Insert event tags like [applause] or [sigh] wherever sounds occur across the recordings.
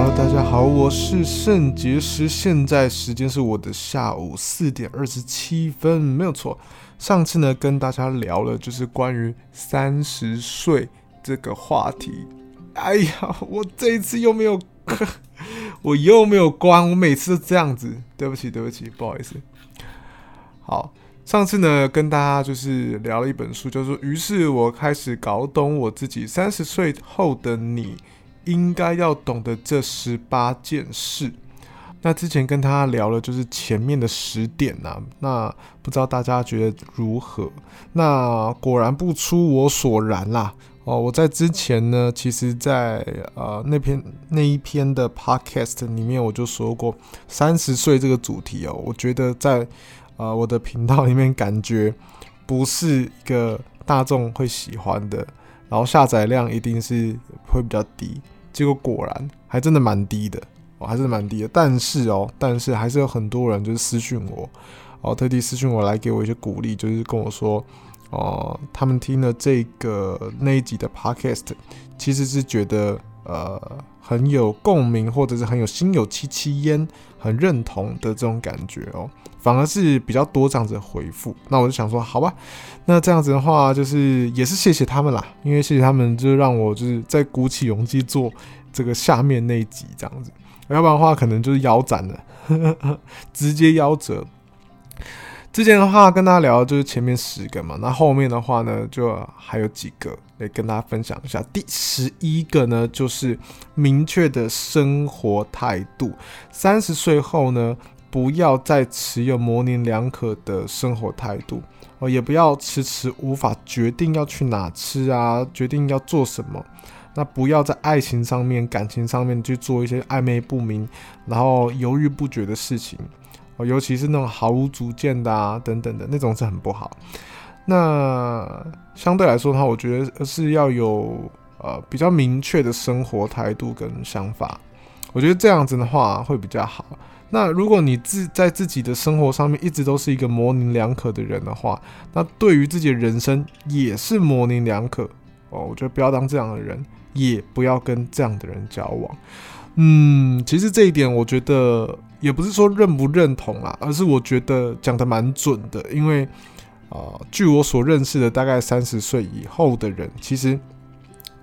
大家好，我是圣结石，现在时间是我的下午四点二十七分，没有错。上次呢，跟大家聊了就是关于三十岁这个话题。哎呀，我这一次又没有，[laughs] 我又没有关，我每次都这样子，对不起，对不起，不好意思。好，上次呢，跟大家就是聊了一本书，叫做，于是我开始搞懂我自己三十岁后的你。应该要懂得这十八件事。那之前跟他聊了，就是前面的十点呐、啊。那不知道大家觉得如何？那果然不出我所然啦。哦，我在之前呢，其实在，在呃那篇那一篇的 podcast 里面，我就说过三十岁这个主题哦。我觉得在呃我的频道里面，感觉不是一个大众会喜欢的。然后下载量一定是会比较低，结果果然还真的蛮低的，哦，还是蛮低的。但是哦，但是还是有很多人就是私讯我，哦，特地私讯我来给我一些鼓励，就是跟我说，哦，他们听了这个那一集的 podcast，其实是觉得呃很有共鸣，或者是很有心有戚戚焉，很认同的这种感觉哦。反而是比较多这样子的回复，那我就想说，好吧，那这样子的话，就是也是谢谢他们啦，因为谢谢他们，就让我就是再鼓起勇气做这个下面那一集这样子，要不然的话，可能就是腰斩了，[laughs] 直接夭折。之前的话跟大家聊就是前面十个嘛，那后面的话呢，就还有几个来跟大家分享一下。第十一个呢，就是明确的生活态度，三十岁后呢。不要再持有模棱两可的生活态度哦，也不要迟迟无法决定要去哪吃啊，决定要做什么。那不要在爱情上面、感情上面去做一些暧昧不明，然后犹豫不决的事情尤其是那种毫无主见的啊等等的那种是很不好。那相对来说的话，我觉得是要有呃比较明确的生活态度跟想法。我觉得这样子的话会比较好。那如果你自在自己的生活上面一直都是一个模棱两可的人的话，那对于自己的人生也是模棱两可哦。我觉得不要当这样的人，也不要跟这样的人交往。嗯，其实这一点我觉得也不是说认不认同啦，而是我觉得讲得蛮准的。因为啊、据我所认识的，大概三十岁以后的人，其实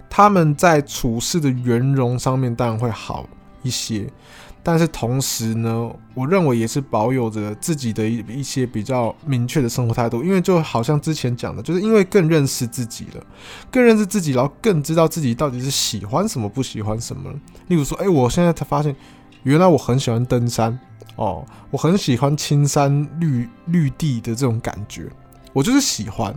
他们在处事的圆融上面当然会好一些。但是同时呢，我认为也是保有着自己的一一些比较明确的生活态度，因为就好像之前讲的，就是因为更认识自己了，更认识自己，然后更知道自己到底是喜欢什么，不喜欢什么。例如说，哎，我现在才发现，原来我很喜欢登山哦，我很喜欢青山绿绿地的这种感觉，我就是喜欢。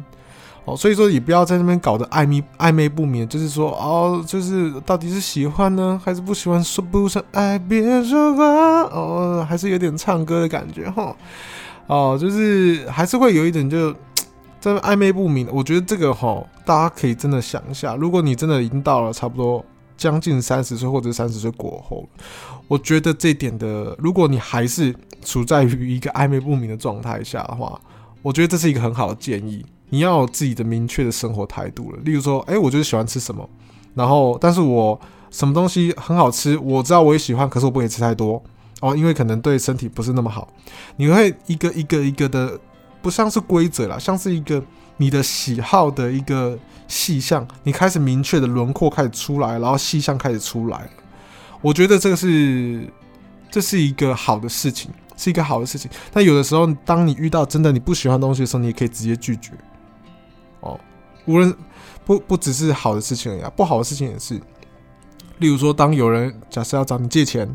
哦，所以说也不要在那边搞得暧昧暧昧不明，就是说哦，就是到底是喜欢呢，还是不喜欢？说不上爱，别说话哦，还是有点唱歌的感觉哈。哦，就是还是会有一点就真的暧昧不明。我觉得这个哈，大家可以真的想一下，如果你真的已经到了差不多将近三十岁或者三十岁过后，我觉得这点的，如果你还是处在于一个暧昧不明的状态下的话，我觉得这是一个很好的建议。你要有自己的明确的生活态度了。例如说，哎、我就是喜欢吃什么，然后，但是我什么东西很好吃，我知道我也喜欢，可是我不可以吃太多哦，因为可能对身体不是那么好。你会一个一个一个的，不像是规则啦，像是一个你的喜好的一个细项，你开始明确的轮廓开始出来，然后细项开始出来。我觉得这个是，这是一个好的事情，是一个好的事情。但有的时候，当你遇到真的你不喜欢的东西的时候，你也可以直接拒绝。哦，无论不不只是好的事情而已，不好的事情也是。例如说，当有人假设要找你借钱，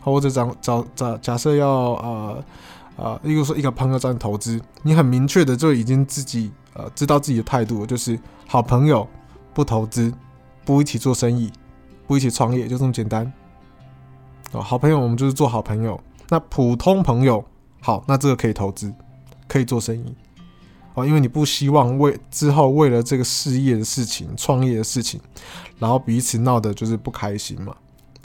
或者找找找假设要呃呃，例如说一个朋友找你投资，你很明确的就已经自己呃知道自己的态度，就是好朋友不投资，不一起做生意，不一起创业，就这么简单。哦，好朋友我们就是做好朋友，那普通朋友好，那这个可以投资，可以做生意。哦，因为你不希望为之后为了这个事业的事情、创业的事情，然后彼此闹得就是不开心嘛。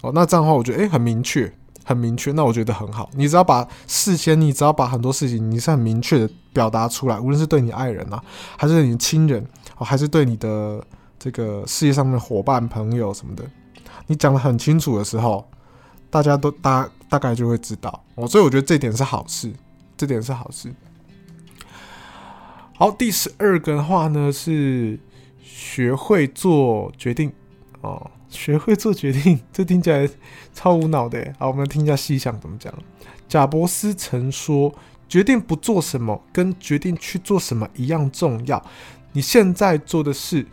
哦，那这样的话，我觉得诶，很明确，很明确，那我觉得很好。你只要把事先，你只要把很多事情，你是很明确的表达出来，无论是对你爱人啊，还是对你亲人，哦，还是对你的这个事业上面的伙伴、朋友什么的，你讲得很清楚的时候，大家都大大概就会知道哦，所以我觉得这点是好事，这点是好事。好，第十二个的话呢是学会做决定哦，学会做决定，[laughs] 这听起来超无脑的。好，我们听一下细项怎么讲。贾伯斯曾说：“决定不做什么，跟决定去做什么一样重要。你现在做的事。”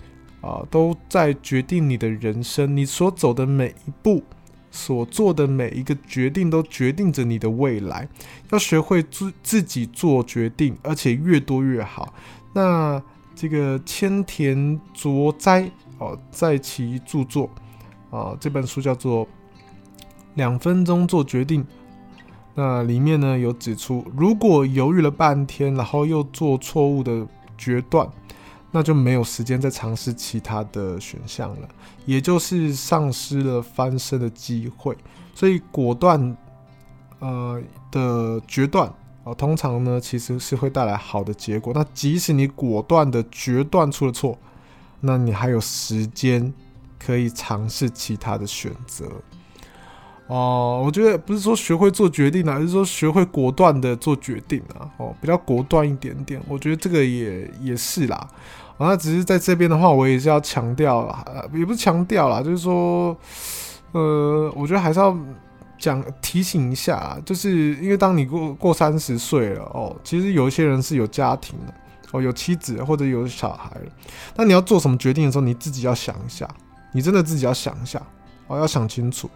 啊，都在决定你的人生。你所走的每一步，所做的每一个决定，都决定着你的未来。要学会自自己做决定，而且越多越好。那这个千田卓哉哦，在其著作啊，这本书叫做《两分钟做决定》。那里面呢有指出，如果犹豫了半天，然后又做错误的决断。那就没有时间再尝试其他的选项了，也就是丧失了翻身的机会。所以果断，呃的决断啊、通常呢其实是会带来好的结果。那即使你果断的决断出了错，那你还有时间可以尝试其他的选择。哦、我觉得不是说学会做决定啊，而是说学会果断的做决定啊。哦，比较果断一点点，我觉得这个也也是啦。那只是在这边的话，我也是要强调啦，也不是强调啦，就是说，呃，我觉得还是要讲提醒一下，就是因为当你过过三十岁了哦，其实有一些人是有家庭的哦，有妻子或者有小孩了，那你要做什么决定的时候，你自己要想一下，你真的自己要想一下哦，要想清楚。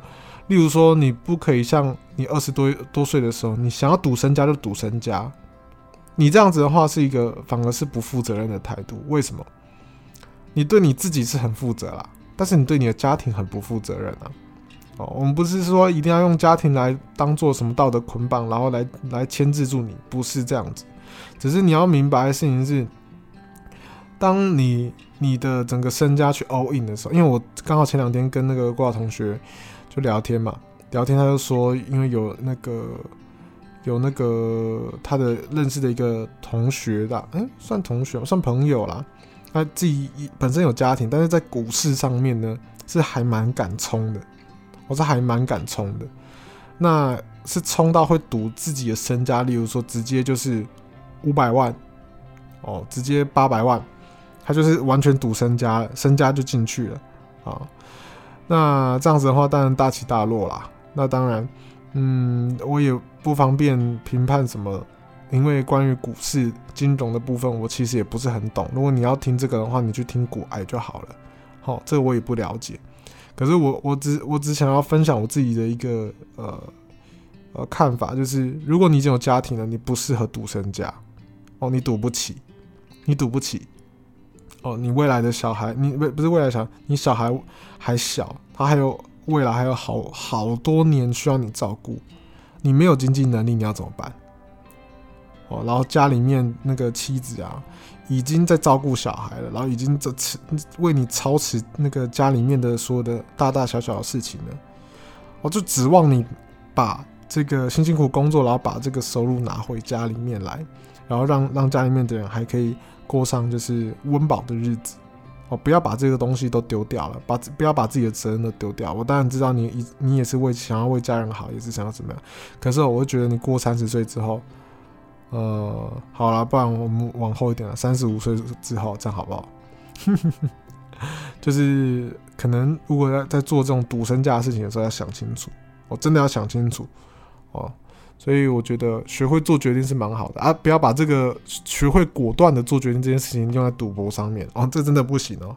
例如说，你不可以像你二十多多岁的时候，你想要赌身家就赌身家。你这样子的话是一个反而是不负责任的态度。为什么？你对你自己是很负责啦，但是你对你的家庭很不负责任啊。哦，我们不是说一定要用家庭来当做什么道德捆绑，然后来来牵制住你，不是这样子。只是你要明白的事情是，当你你的整个身家去 all in 的时候，因为我刚好前两天跟那个郭同学就聊天嘛，聊天他就说，因为有那个。有那个他的认识的一个同学的，嗯、算同学，算朋友啦。他自己本身有家庭，但是在股市上面呢，是还蛮敢冲的。我是还蛮敢冲的，那是冲到会赌自己的身家，例如说直接就是五百万，哦，直接八百万，他就是完全赌身家，身家就进去了啊。那这样子的话，当然大起大落啦。那当然。嗯，我也不方便评判什么，因为关于股市金融的部分，我其实也不是很懂。如果你要听这个的话，你去听股癌就好了。好，这我也不了解。可是我我只我只想要分享我自己的一个呃呃看法，就是如果你已经有家庭了，你不适合赌身家哦，你赌不起，你赌不起哦，你未来的小孩，你不不是未来小孩，你小孩还小，他还有。未来还有好好多年需要你照顾，你没有经济能力，你要怎么办？哦，然后家里面那个妻子啊，已经在照顾小孩了，然后已经在持为你操持那个家里面的所有的大大小小的事情了，我就指望你把这个辛辛苦苦工作，然后把这个收入拿回家里面来，然后让让家里面的人还可以过上就是温饱的日子。哦，不要把这个东西都丢掉了，把不要把自己的责任都丢掉。我当然知道你，你也是为想要为家人好，也是想要怎么样。可是我会觉得你过三十岁之后，呃，好了，不然我们往后一点了，三十五岁之后，这样好不好？[laughs] 就是可能如果在在做这种赌身价的事情的时候，要想清楚，我真的要想清楚哦。所以我觉得学会做决定是蛮好的。啊，不要把这个学会果断的做决定这件事情用在赌博上面。哦，这真的不行哦。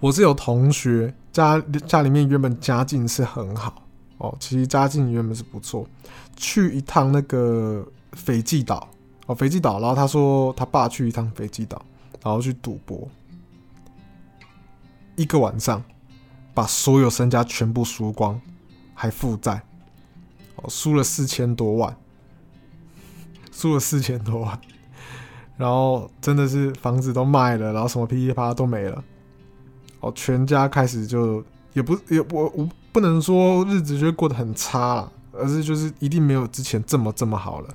我是有同学家家里面原本家境是很好。哦，其实家境原本是不错，去一趟那个斐济岛。哦，斐济岛，然后他说他爸去一趟斐济岛，然后去赌博，一个晚上把所有身家全部输光，还负债。输了四千多万，输了四千多万，然后真的是房子都卖了，然后什么噼里啪啦都没了，哦，全家开始就也不也我我不能说日子就过得很差了，而是就是一定没有之前这么这么好了，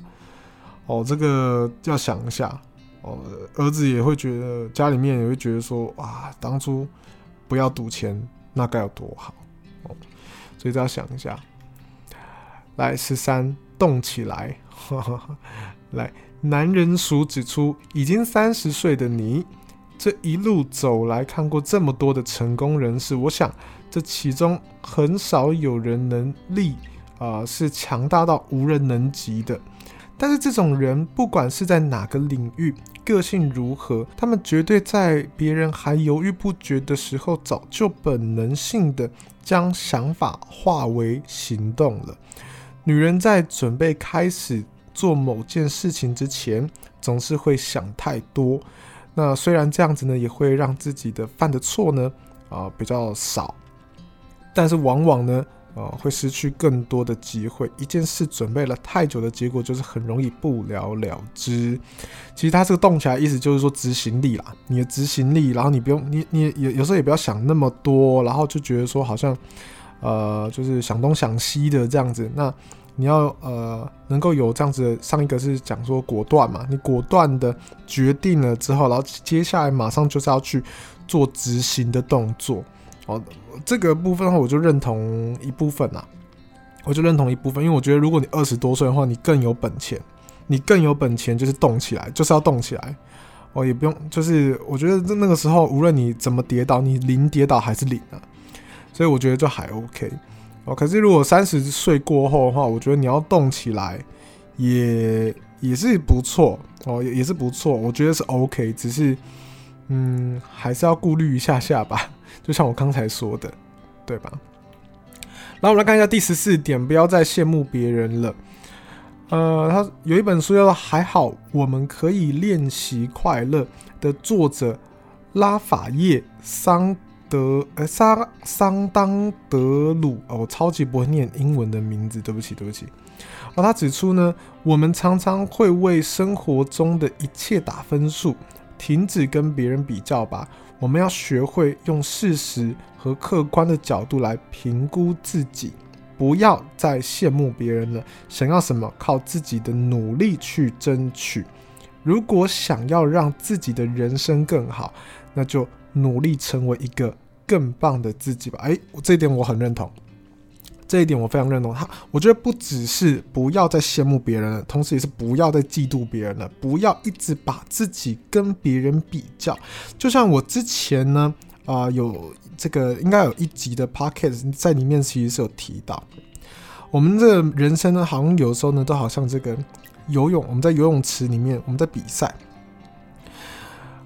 哦，这个要想一下，哦，儿子也会觉得家里面也会觉得说，哇，当初不要赌钱，那该有多好，哦。所以这要想一下。来，十三，动起来。[laughs] 来，男人数指出，已经三十岁的你，这一路走来看过这么多的成功人士，我想这其中很少有人能力啊、是强大到无人能及的。但是这种人，不管是在哪个领域，个性如何，他们绝对在别人还犹豫不决的时候，早就本能性的将想法化为行动了。女人在准备开始做某件事情之前，总是会想太多。那虽然这样子呢，也会让自己的犯的错呢，啊、比较少，但是往往呢。啊、会失去更多的机会。一件事准备了太久的结果，就是很容易不了了之。其实他这个动起来，意思就是说执行力啦，你的执行力，然后你不用，你你有有时候也不要想那么多，然后就觉得说好像，呃，就是想东想西的这样子。那你要呃能够有这样子，上一个是讲说果断嘛，你果断的决定了之后，然后接下来马上就是要去做执行的动作。哦，这个部分的话，我就认同一部分啦，我就认同一部分，因为我觉得，如果你二十多岁的话，你更有本钱，你更有本钱，就是动起来，就是要动起来。哦，也不用，就是我觉得那个时候，无论你怎么跌倒，你零跌倒还是零啊，所以我觉得就还 OK。哦，可是如果三十岁过后的话，我觉得你要动起来也也是不错哦，也也是不错，我觉得是 OK，只是嗯，还是要顾虑一下下吧。[laughs] 就像我刚才说的，对吧？然后我们来看一下第十四点，不要再羡慕别人了。呃，他有一本书叫做《还好我们可以练习快乐》的作者拉法叶桑德呃桑桑当德鲁哦，我超级不会念英文的名字，对不起对不起。而他指出呢，我们常常会为生活中的一切打分数，停止跟别人比较吧。我们要学会用事实和客观的角度来评估自己，不要再羡慕别人了。想要什么，靠自己的努力去争取。如果想要让自己的人生更好，那就努力成为一个更棒的自己吧。诶，这一点我很认同。这一点我非常认同他，我觉得不只是不要再羡慕别人了，同时也是不要再嫉妒别人了，不要一直把自己跟别人比较。就像我之前呢，啊、有这个应该有一集的 pocket 在里面其实是有提到，我们这人生呢，好像有时候呢，都好像这个游泳，我们在游泳池里面，我们在比赛，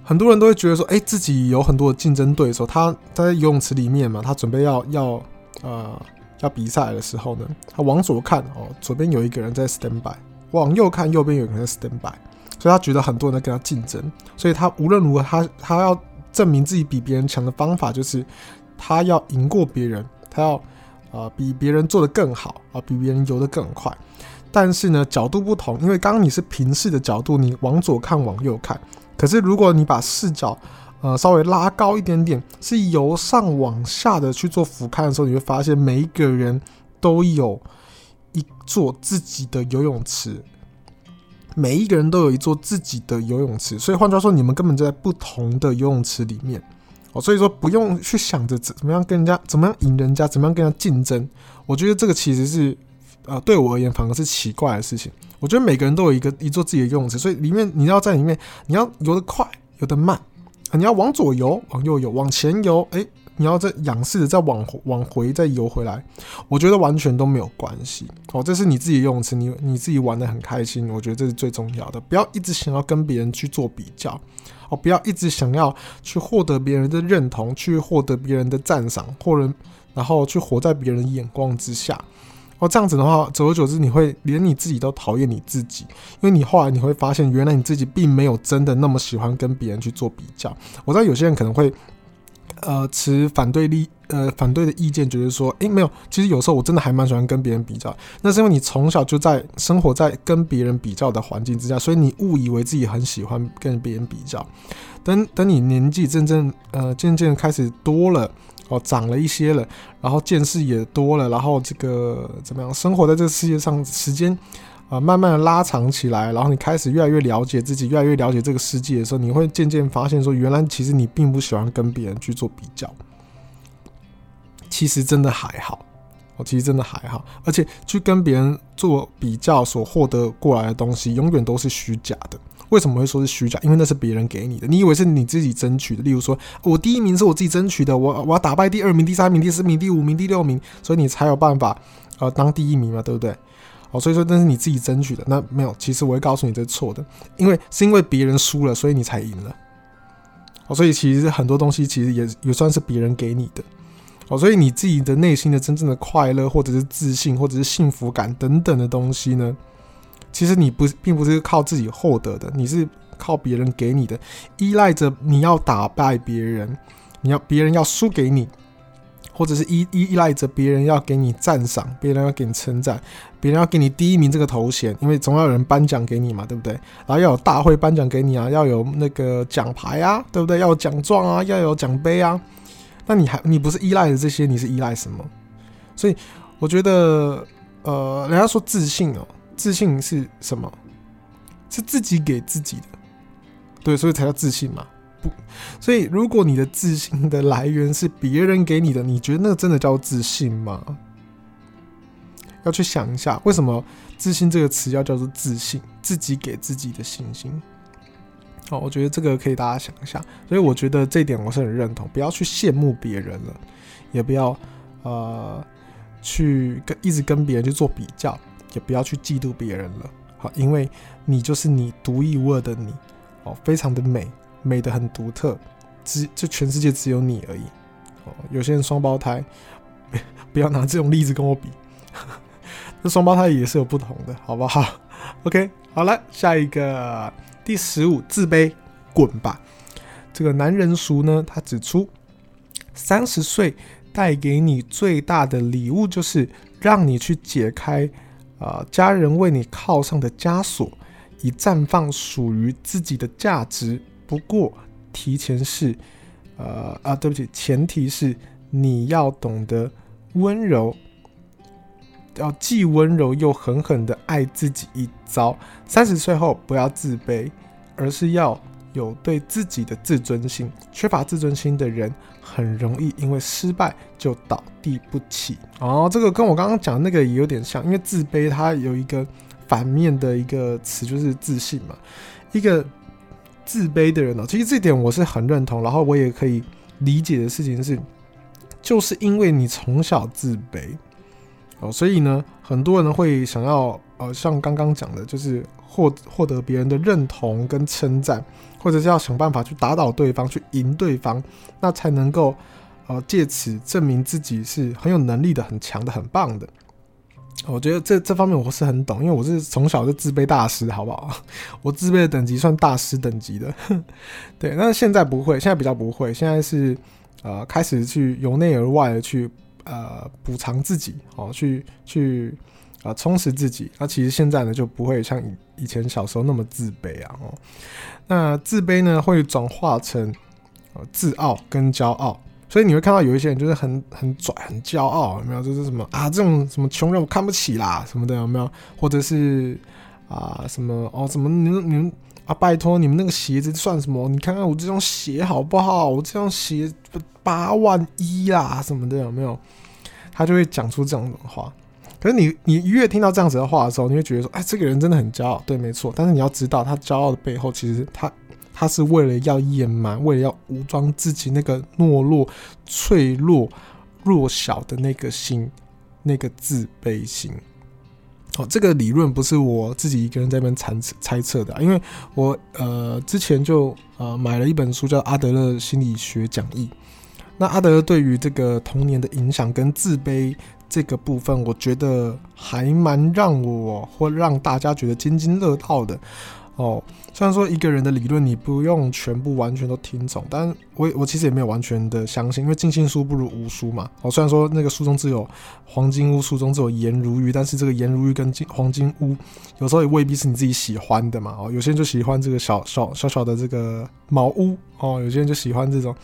很多人都会觉得说，哎，自己有很多的竞争对手，他在游泳池里面嘛，他准备要要呃。要比赛的时候呢，他往左看哦，左边有一个人在 stand by；往右看，右边有一个人在 stand by。所以他觉得很多人跟他竞争，所以他无论如何，他他要证明自己比别人强的方法就是他要赢过别人，他要啊、呃、比别人做得更好啊，比别人游得更快。但是呢，角度不同，因为刚刚你是平视的角度，你往左看，往右看。可是如果你把视角呃，稍微拉高一点点，是由上往下的去做俯瞰的时候，你会发现每一个人都有一座自己的游泳池，每一个人都有一座自己的游泳池。所以换句话说，你们根本就在不同的游泳池里面哦。所以说，不用去想着怎怎么样跟人家，怎么样赢人家，怎么样跟人家竞争。我觉得这个其实是呃，对我而言反而是奇怪的事情。我觉得每个人都有一个一座自己的游泳池，所以里面你要在里面，你要游得快，游得慢。你要往左游，往右游，往前游，哎、欸，你要再仰视着再往往回再游回来，我觉得完全都没有关系哦。这是你自己的游泳池，你你自己玩得很开心，我觉得这是最重要的。不要一直想要跟别人去做比较哦，不要一直想要去获得别人的认同，去获得别人的赞赏，或者然后去活在别人的眼光之下。哦，这样子的话，久而久之，你会连你自己都讨厌你自己，因为你后来你会发现，原来你自己并没有真的那么喜欢跟别人去做比较。我知道有些人可能会，呃，持反对力，呃，反对的意见，觉得说，诶，没有，其实有时候我真的还蛮喜欢跟别人比较。那是因为你从小就在生活在跟别人比较的环境之下，所以你误以为自己很喜欢跟别人比较。等等，你年纪真正，呃，渐渐开始多了。哦，长了一些了，然后见识也多了，然后这个怎么样？生活在这个世界上，时间啊、慢慢的拉长起来，然后你开始越来越了解自己，越来越了解这个世界的时候，你会渐渐发现说，原来其实你并不喜欢跟别人去做比较，其实真的还好我，其实真的还好。而且去跟别人做比较，所获得过来的东西，永远都是虚假的。为什么会说是虚假？因为那是别人给你的，你以为是你自己争取的。例如说，我第一名是我自己争取的，我我要打败第二名、第三名、第四名、第五名、第六名，所以你才有办法呃当第一名嘛，对不对？哦，所以说那是你自己争取的。那没有，其实我会告诉你这是错的，因为是因为别人输了，所以你才赢了。哦，所以其实很多东西其实也也算是别人给你的。哦，所以你自己的内心的真正的快乐，或者是自信，或者是幸福感等等的东西呢？其实你不并不是靠自己获得的，你是靠别人给你的，依赖着你要打败别人，你要别人要输给你，或者是依依赖着别人要给你赞赏，别人要给你称赞，别人要给你第一名这个头衔，因为总要有人颁奖给你嘛，对不对？然后要有大会颁奖给你啊，要有那个奖牌啊，对不对？要有奖状啊，要有奖杯啊。那你还你不是依赖着这些，你是依赖什么？所以我觉得，呃，人家说自信哦。自信是什么？是自己给自己的，对，所以才叫自信嘛。不，所以如果你的自信的来源是别人给你的，你觉得那个真的叫自信吗？要去想一下，为什么自信这个词要叫做自信？自己给自己的信心。哦，我觉得这个可以大家想一下。所以我觉得这一点我是很认同，不要去羡慕别人了，也不要呃去跟一直跟别人去做比较。也不要去嫉妒别人了，好，因为你就是你独一无二的你，哦，非常的美，美的很独特，只就全世界只有你而已，哦，有些人双胞胎，[laughs] 不要拿这种例子跟我比，[laughs] 那双胞胎也是有不同的，好不好？OK，好了，下一个第十五，自卑，滚吧！这个男人俗呢，他指出，三十岁带给你最大的礼物就是让你去解开。啊，家人为你铐上的枷锁，以绽放属于自己的价值。不过，提前是，呃啊，对不起，前提是你要懂得温柔，要既温柔又狠狠的爱自己一遭。三十岁后不要自卑，而是要。有对自己的自尊心，缺乏自尊心的人很容易因为失败就倒地不起。哦，这个跟我刚刚讲那个也有点像，因为自卑它有一个反面的一个词就是自信嘛。一个自卑的人呢，其实这点我是很认同，然后我也可以理解的事情是，就是因为你从小自卑哦，所以呢，很多人会想要呃，像刚刚讲的，就是获获得别人的认同跟称赞。或者是要想办法去打倒对方，去赢对方，那才能够，呃，借此证明自己是很有能力的、很强的、很棒的。我觉得这这方面我是很懂，因为我是从小就自卑大师，好不好？[laughs] 我自卑的等级算大师等级的。[laughs] 对，那现在不会，现在比较不会，现在是呃开始去由内而外的去呃补偿自己，哦，去去。啊，充实自己。那、其实现在呢，就不会像以以前小时候那么自卑啊。哦，那自卑呢，会转化成呃自傲跟骄傲。所以你会看到有一些人就是很很拽、很骄傲，有没有？就是什么啊，这种什么穷人我看不起啦，什么的，有没有？或者是啊，什么哦，什么你们你们啊，拜托你们那个鞋子算什么？你看看我这双鞋好不好？我这双鞋八万一啦，什么的，有没有？他就会讲出这种话。可是你，你越听到这样子的话的时候，你会觉得说，哎，这个人真的很骄傲。对，没错。但是你要知道，他骄傲的背后，其实他他是为了要掩瞒，为了要武装自己那个懦弱、脆弱、弱小的那个心，那个自卑心。哦，这个理论不是我自己一个人在那边猜猜测的，因为我呃之前就呃买了一本书，叫《阿德勒心理学讲义》。那阿德勒对于这个童年的影响跟自卑。这个部分我觉得还蛮让我或让大家觉得津津乐道的哦。虽然说一个人的理论你不用全部完全都听从，但我我其实也没有完全的相信，因为尽信书不如无书嘛。哦，虽然说那个书中只有黄金屋，书中只有颜如玉，但是这个颜如玉跟金黄金屋有时候也未必是你自己喜欢的嘛。哦，有些人就喜欢这个小小小小的这个茅屋哦，有些人就喜欢这种。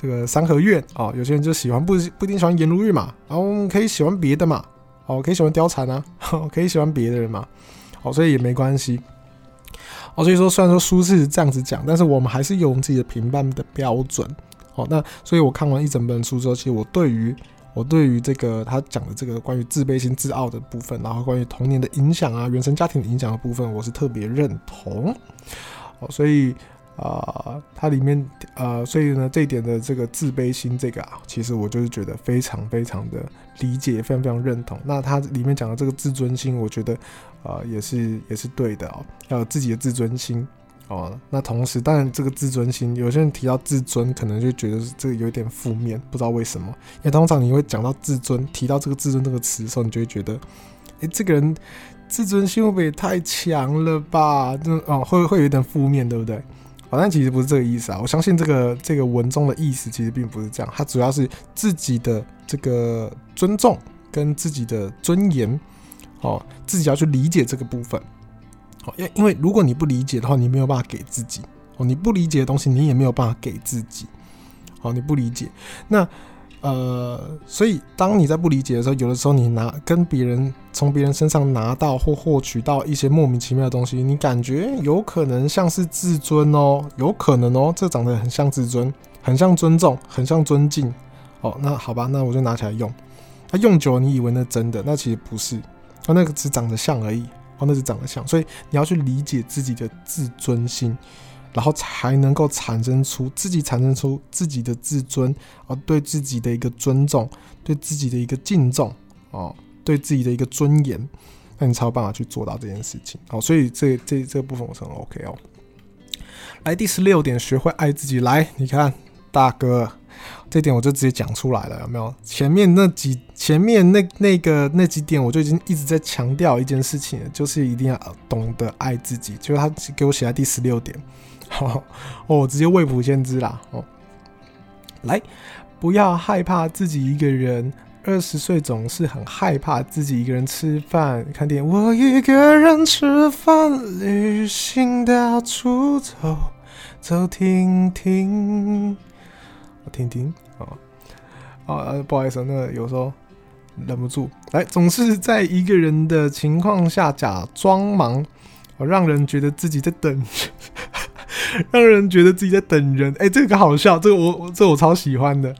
这个三合院啊，有些人就喜欢不不一定喜欢颜如玉嘛，然后可以喜欢别的嘛，哦，可以喜欢貂蝉啊，[laughs] 可以喜欢别的人嘛，哦，所以也没关系。哦，所以说虽然说书是这样子讲，但是我们还是有我们自己的评判的标准。哦，那所以我看完一整本书之后，其实我对于我对于这个他讲的这个关于自卑心、自傲的部分，然后关于童年的影响啊、原生家庭的影响的部分，我是特别认同。哦，所以啊，它里面呃，所以呢，这一点的这个自卑心，这个啊，其实我就是觉得非常非常的理解，非常非常认同。那它里面讲的这个自尊心，我觉得啊，也是也是对的哦，要有自己的自尊心。哦，那同时，当然这个自尊心，有些人提到自尊，可能就觉得这个有点负面，不知道为什么。因为通常你会讲到自尊，提到这个自尊这个词的时候，你就会觉得，诶，这个人自尊心会不会也太强了吧？就哦，会会有点负面，对不对？好，但其实不是这个意思啊。我相信这个这个文中的意思其实并不是这样，它主要是自己的这个尊重跟自己的尊严，哦，自己要去理解这个部分。哦因因为如果你不理解的话，你没有办法给自己哦。你不理解的东西，你也没有办法给自己。哦，你不理解，那呃，所以当你在不理解的时候，有的时候你拿跟别人从别人身上拿到或获取到一些莫名其妙的东西，你感觉有可能像是自尊哦，有可能哦，这长得很像自尊，很像尊重，很像尊敬。哦，那好吧，那我就拿起来用。那用久了，你以为那真的，那其实不是，哦，那个只长得像而已。哦，那是长得像，所以你要去理解自己的自尊心，然后才能够产生出自己产生出自己的自尊，啊，对自己的一个尊重，对自己的一个敬重，哦，对自己的一个尊严，那你才有办法去做到这件事情。哦，所以这这这部分我是很 OK 哦。来，第十六点，学会爱自己。来，你看，大哥。这点我就直接讲出来了，有没有？前面那几前面那那个那几点，我就已经一直在强调一件事情，就是一定要懂得爱自己。就是他给我写在第十六点，[laughs] 哦，直接未卜先知啦。哦，来，不要害怕自己一个人。二十岁总是很害怕自己一个人吃饭、看电影。我一个人吃饭，旅行到处走走停停。听听啊啊，不好意思，那有时候忍不住来，总是在一个人的情况下假装忙，让人觉得自己在等，[laughs] 让人觉得自己在等人。哎，这个好笑，这个我这、我超喜欢的。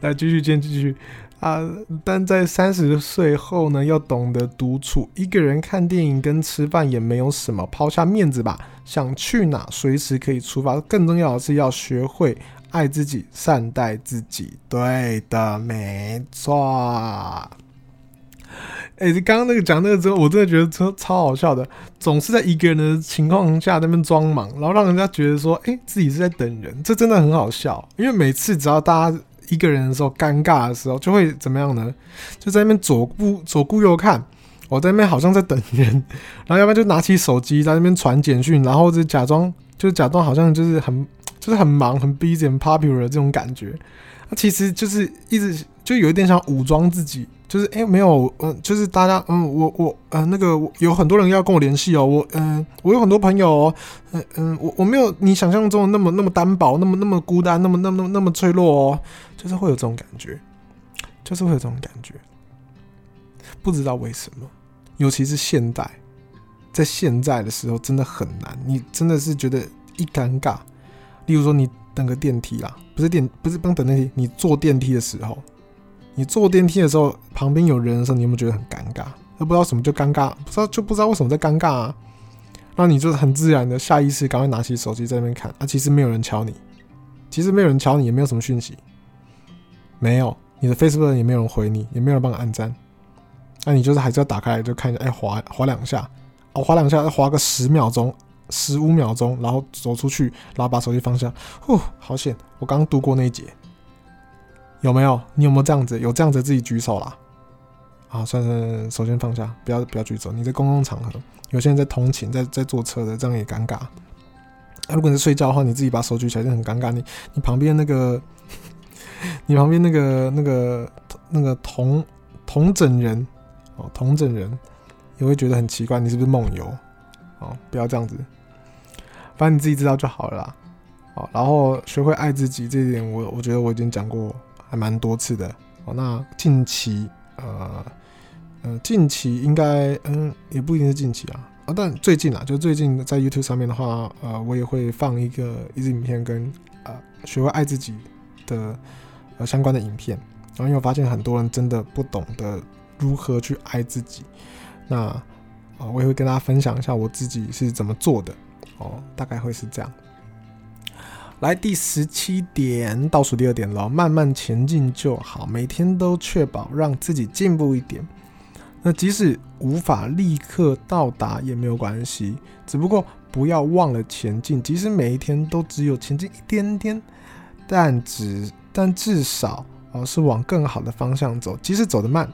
来继续，继，继续啊！但在三十岁后呢，要懂得独处，一个人看电影跟吃饭也没有什么，抛下面子吧，想去哪随时可以出发。更重要的是要学会。爱自己，善待自己，对的，没错。[laughs] 哎，刚刚那个讲那个之后，我真的觉得超超好笑的。总是在一个人的情况下在那边装忙，然后让人家觉得说，哎，自己是在等人，这真的很好笑。因为每次只要大家一个人的时候，尴尬的时候，就会怎么样呢？就在那边左顾左顾右看，我在那边好像在等人，[laughs] 然后要不然就拿起手机在那边传简讯，然后就假装就假装好像就是很。就是很忙、很 busy、很 popular 这种感觉，那其实就是一直就有一点想武装自己，就是哎、没有，嗯，就是大家，嗯，我我，嗯，那个有很多人要跟我联系哦，我，嗯，我有很多朋友哦，嗯嗯，我我没有你想象中的那么那么单薄，那么那么孤单，那么那么那么脆弱哦，就是会有这种感觉，就是会有这种感觉，不知道为什么，尤其是现代，在现在的时候真的很难，你真的是觉得一尴尬。例如说，你等个电梯啦，不是电，不是不用等电梯，你坐电梯的时候，你坐电梯的时候，旁边有人的时候，你有没有觉得很尴尬？都不知道什么就尴尬，不知道就不知道为什么在尴尬啊？那你就很自然的下意识赶快拿起手机在那边看啊，其实没有人敲你，其实没有人敲你，也没有什么讯息，没有，你的 Facebook 也没有人回你，也没有人帮你按赞，那你就是还是要打开来就看一下，哎，滑滑两下，哦，滑两下，滑个十秒钟。十五秒钟，然后走出去，然后把手机放下。呼，好险！我刚度过那一节，有没有？你有没有这样子？有这样子自己举手啦？啊，算算，首先放下，不要不要举手。你在公共场合，有些人在通勤，在在坐车的，这样也尴尬。啊，如果你是睡觉的话，你自己把手举起来就很尴尬。你你旁边那个，[laughs] 你旁边那个那个那个同同枕人哦，同枕人也会觉得很奇怪，你是不是梦游？哦，不要这样子。反正你自己知道就好了啦。好，然后学会爱自己这一点，我我觉得我已经讲过还蛮多次的。哦，那近期呃呃近期应该嗯也不一定是近期啊啊，但最近啊，就最近在 YouTube 上面的话，呃，我也会放一个一支影片跟呃学会爱自己的呃相关的影片。然后因为我发现很多人真的不懂得如何去爱自己，那啊，我也会跟大家分享一下我自己是怎么做的哦，大概会是这样。来第十七点，倒数第二点了，慢慢前进就好，每天都确保让自己进步一点。那即使无法立刻到达也没有关系，只不过不要忘了前进。即使每一天都只有前进一点点，但只但至少哦是往更好的方向走。即使走得慢，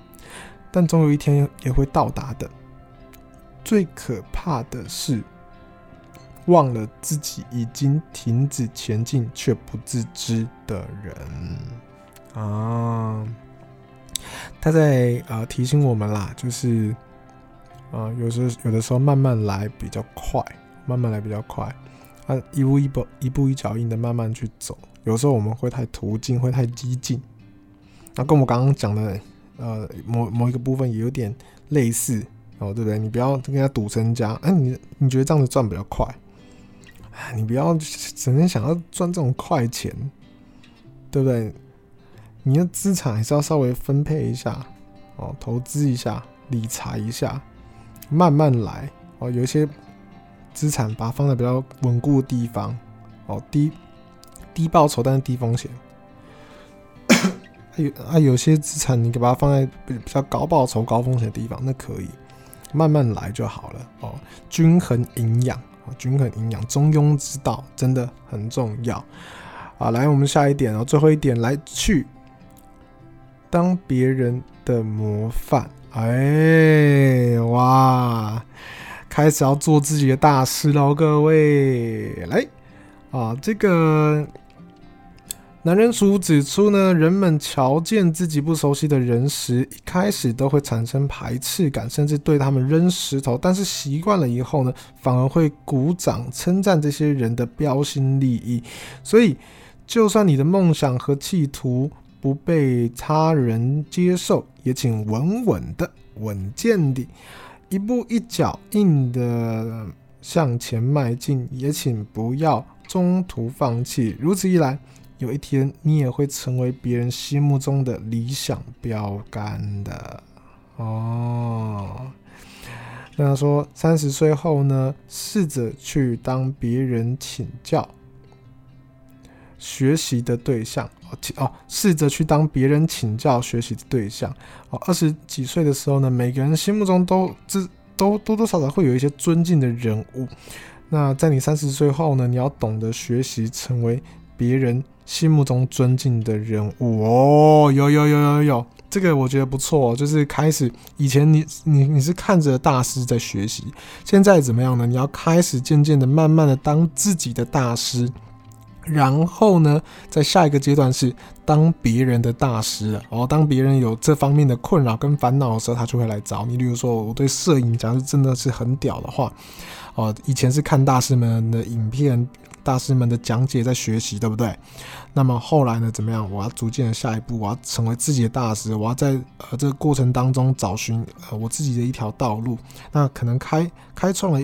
但总有一天也会到达的。最可怕的是。忘了自己已经停止前进却不自知的人啊，他在呃提醒我们啦，就是啊、有时候有的时候慢慢来比较快，慢慢来比较快，啊，一步一步一步一脚印的慢慢去走。有时候我们会太途径，会太激进，那跟我们刚刚讲的呃某某一个部分也有点类似哦，对不对？你不要跟他赌身家，哎、啊，你你觉得这样子赚比较快？你不要整天想要赚这种快钱，对不对？你的资产还是要稍微分配一下哦，投资一下，理财一下，慢慢来哦。有一些资产把它放在比较稳固的地方哦，低低报酬但是低风险。有啊，有些资产你可以把它放在比比较高报酬高风险的地方，那可以慢慢来就好了哦，均衡营养。均衡营养，中庸之道真的很重要。啊，来我们下一点哦，最后一点来去当别人的模范。哎，哇，开始要做自己的大师喽，各位来啊，这个。男人书指出呢，人们瞧见自己不熟悉的人时，一开始都会产生排斥感，甚至对他们扔石头。但是习惯了以后呢，反而会鼓掌称赞这些人的标新立异。所以，就算你的梦想和企图不被他人接受，也请稳稳的、稳健的，一步一脚印的向前迈进，也请不要中途放弃。如此一来，有一天，你也会成为别人心目中的理想标杆的哦。那他说，三十岁后呢，试着去当别人请教、学习的对象哦。试着去当别人请教、学习的对象哦。二十几岁的时候呢，每个人心目中都都都多多少少会有一些尊敬的人物。那在你三十岁后呢，你要懂得学习，成为别人。心目中尊敬的人物哦，有有有有有，这个我觉得不错。就是开始以前你你你是看着大师在学习，现在怎么样呢？你要开始渐渐的、慢慢的当自己的大师，然后呢，在下一个阶段是当别人的大师了。哦，当别人有这方面的困扰跟烦恼的时候，他就会来找你。例如说，我对摄影，假如真的是很屌的话，哦，以前是看大师们的影片。大师们的讲解在学习，对不对？那么后来呢？怎么样？我要逐渐的下一步，我要成为自己的大师。我要在呃这个过程当中找寻呃我自己的一条道路。那可能开开创了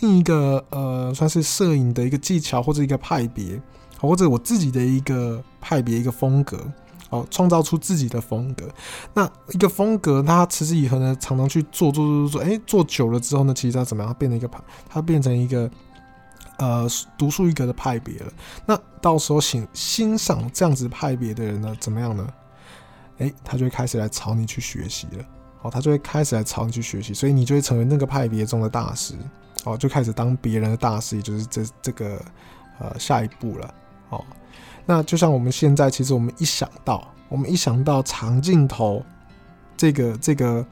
另一个呃算是摄影的一个技巧或者一个派别，或者我自己的一个派别一个风格哦，创造出自己的风格。那一个风格，它持之以恒呢，常常去做做做做做，哎，做久了之后呢，其实它怎么样？它变成一个派，它变成一个。呃，独树一格的派别了。那到时候欣欣赏这样子派别的人呢，怎么样呢？诶，他就会开始来朝你去学习了。哦，他就会开始来朝你去学习，所以你就会成为那个派别中的大师。哦，就开始当别人的大师，也就是这这个呃下一步了。哦，那就像我们现在，其实我们一想到，我们一想到长镜头这个这个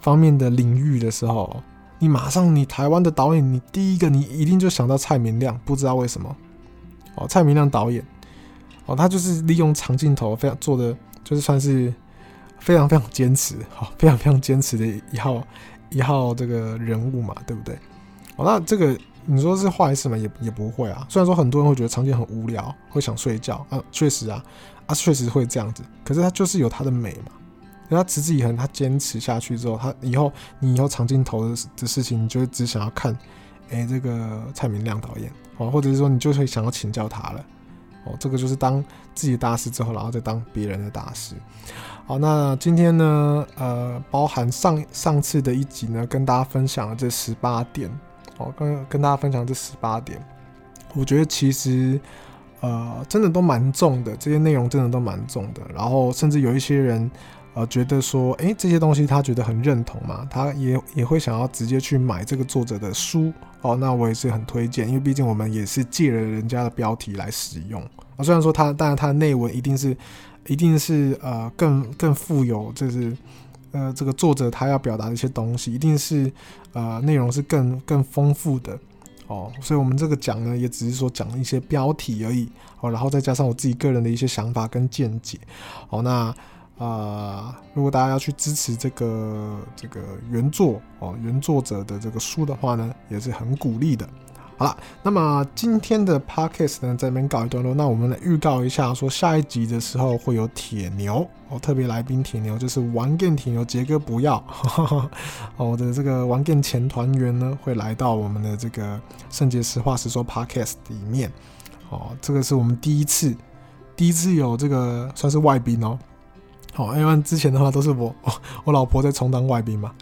方面的领域的时候。你马上，你台湾的导演，你第一个你一定就想到蔡明亮，不知道为什么，哦，蔡明亮导演，哦，他就是利用长镜头，非常做的就是算是非常非常坚持，哦，[laughs] 非常非常坚持的一号一号这个人物嘛，对不对？哦，那这个你说是坏事吗？也也不会啊。虽然说很多人会觉得长镜很无聊，会想睡觉，啊，确实啊，啊，确实会这样子，可是它就是有它的美嘛。他持之以恒，他坚持下去之后，他以后你以后长镜头的的事情，你就只想要看，哎、这个蔡明亮导演，哦，或者是说你就会想要请教他了，哦，这个就是当自己大师之后，然后再当别人的大师。好，那今天呢，呃，包含上上次的一集呢，跟大家分享了这十八点，哦，跟跟大家分享这十八点，我觉得其实，呃，真的都蛮重的，这些内容真的都蛮重的。然后甚至有一些人，呃，觉得说，诶，这些东西他觉得很认同嘛，他也也会想要直接去买这个作者的书。哦，那我也是很推荐，因为毕竟我们也是借了人家的标题来使用。啊，虽然说他，当然他的内文一定是。一定是呃更更富有，就是呃这个作者他要表达的一些东西，一定是呃内容是更更丰富的哦。所以我们这个讲呢，也只是说讲一些标题而已哦，然后再加上我自己个人的一些想法跟见解哦。那啊、如果大家要去支持这个这个原作哦原作者的这个书的话呢，也是很鼓励的。好了，那么今天的 podcast 呢，在这边告一段落。那我们来预告一下，说下一集的时候会有铁牛哦，特别来宾铁牛就是玩 game 铁牛杰哥不要 [laughs] 哦，我的这个玩 game 前团员呢会来到我们的这个圣洁实话实说 podcast 里面哦，这个是我们第一次第一次有这个算是外宾哦，好，因为之前的话都是我 [laughs] 我老婆在充当外宾嘛，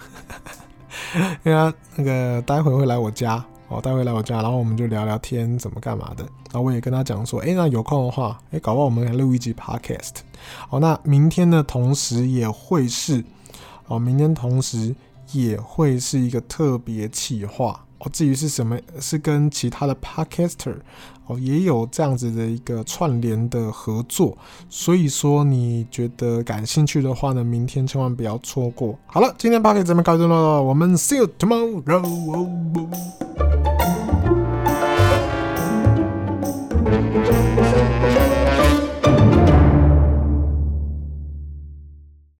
[laughs] 因为那个待会会来我家。哦，待会来我家，然后我们就聊聊天，怎么干嘛的。然后我也跟他讲说，哎，那有空的话，哎，搞不好我们来录一集 podcast。哦，那明天呢，同时也会是，哦，明天同时也会是一个特别企划。哦，至于是什么，是跟其他的 podcaster 哦，也有这样子的一个串联的合作，所以说你觉得感兴趣的话呢，明天千万不要错过。好了，今天 podcast 这边告一段落了，我们 see you tomorrow。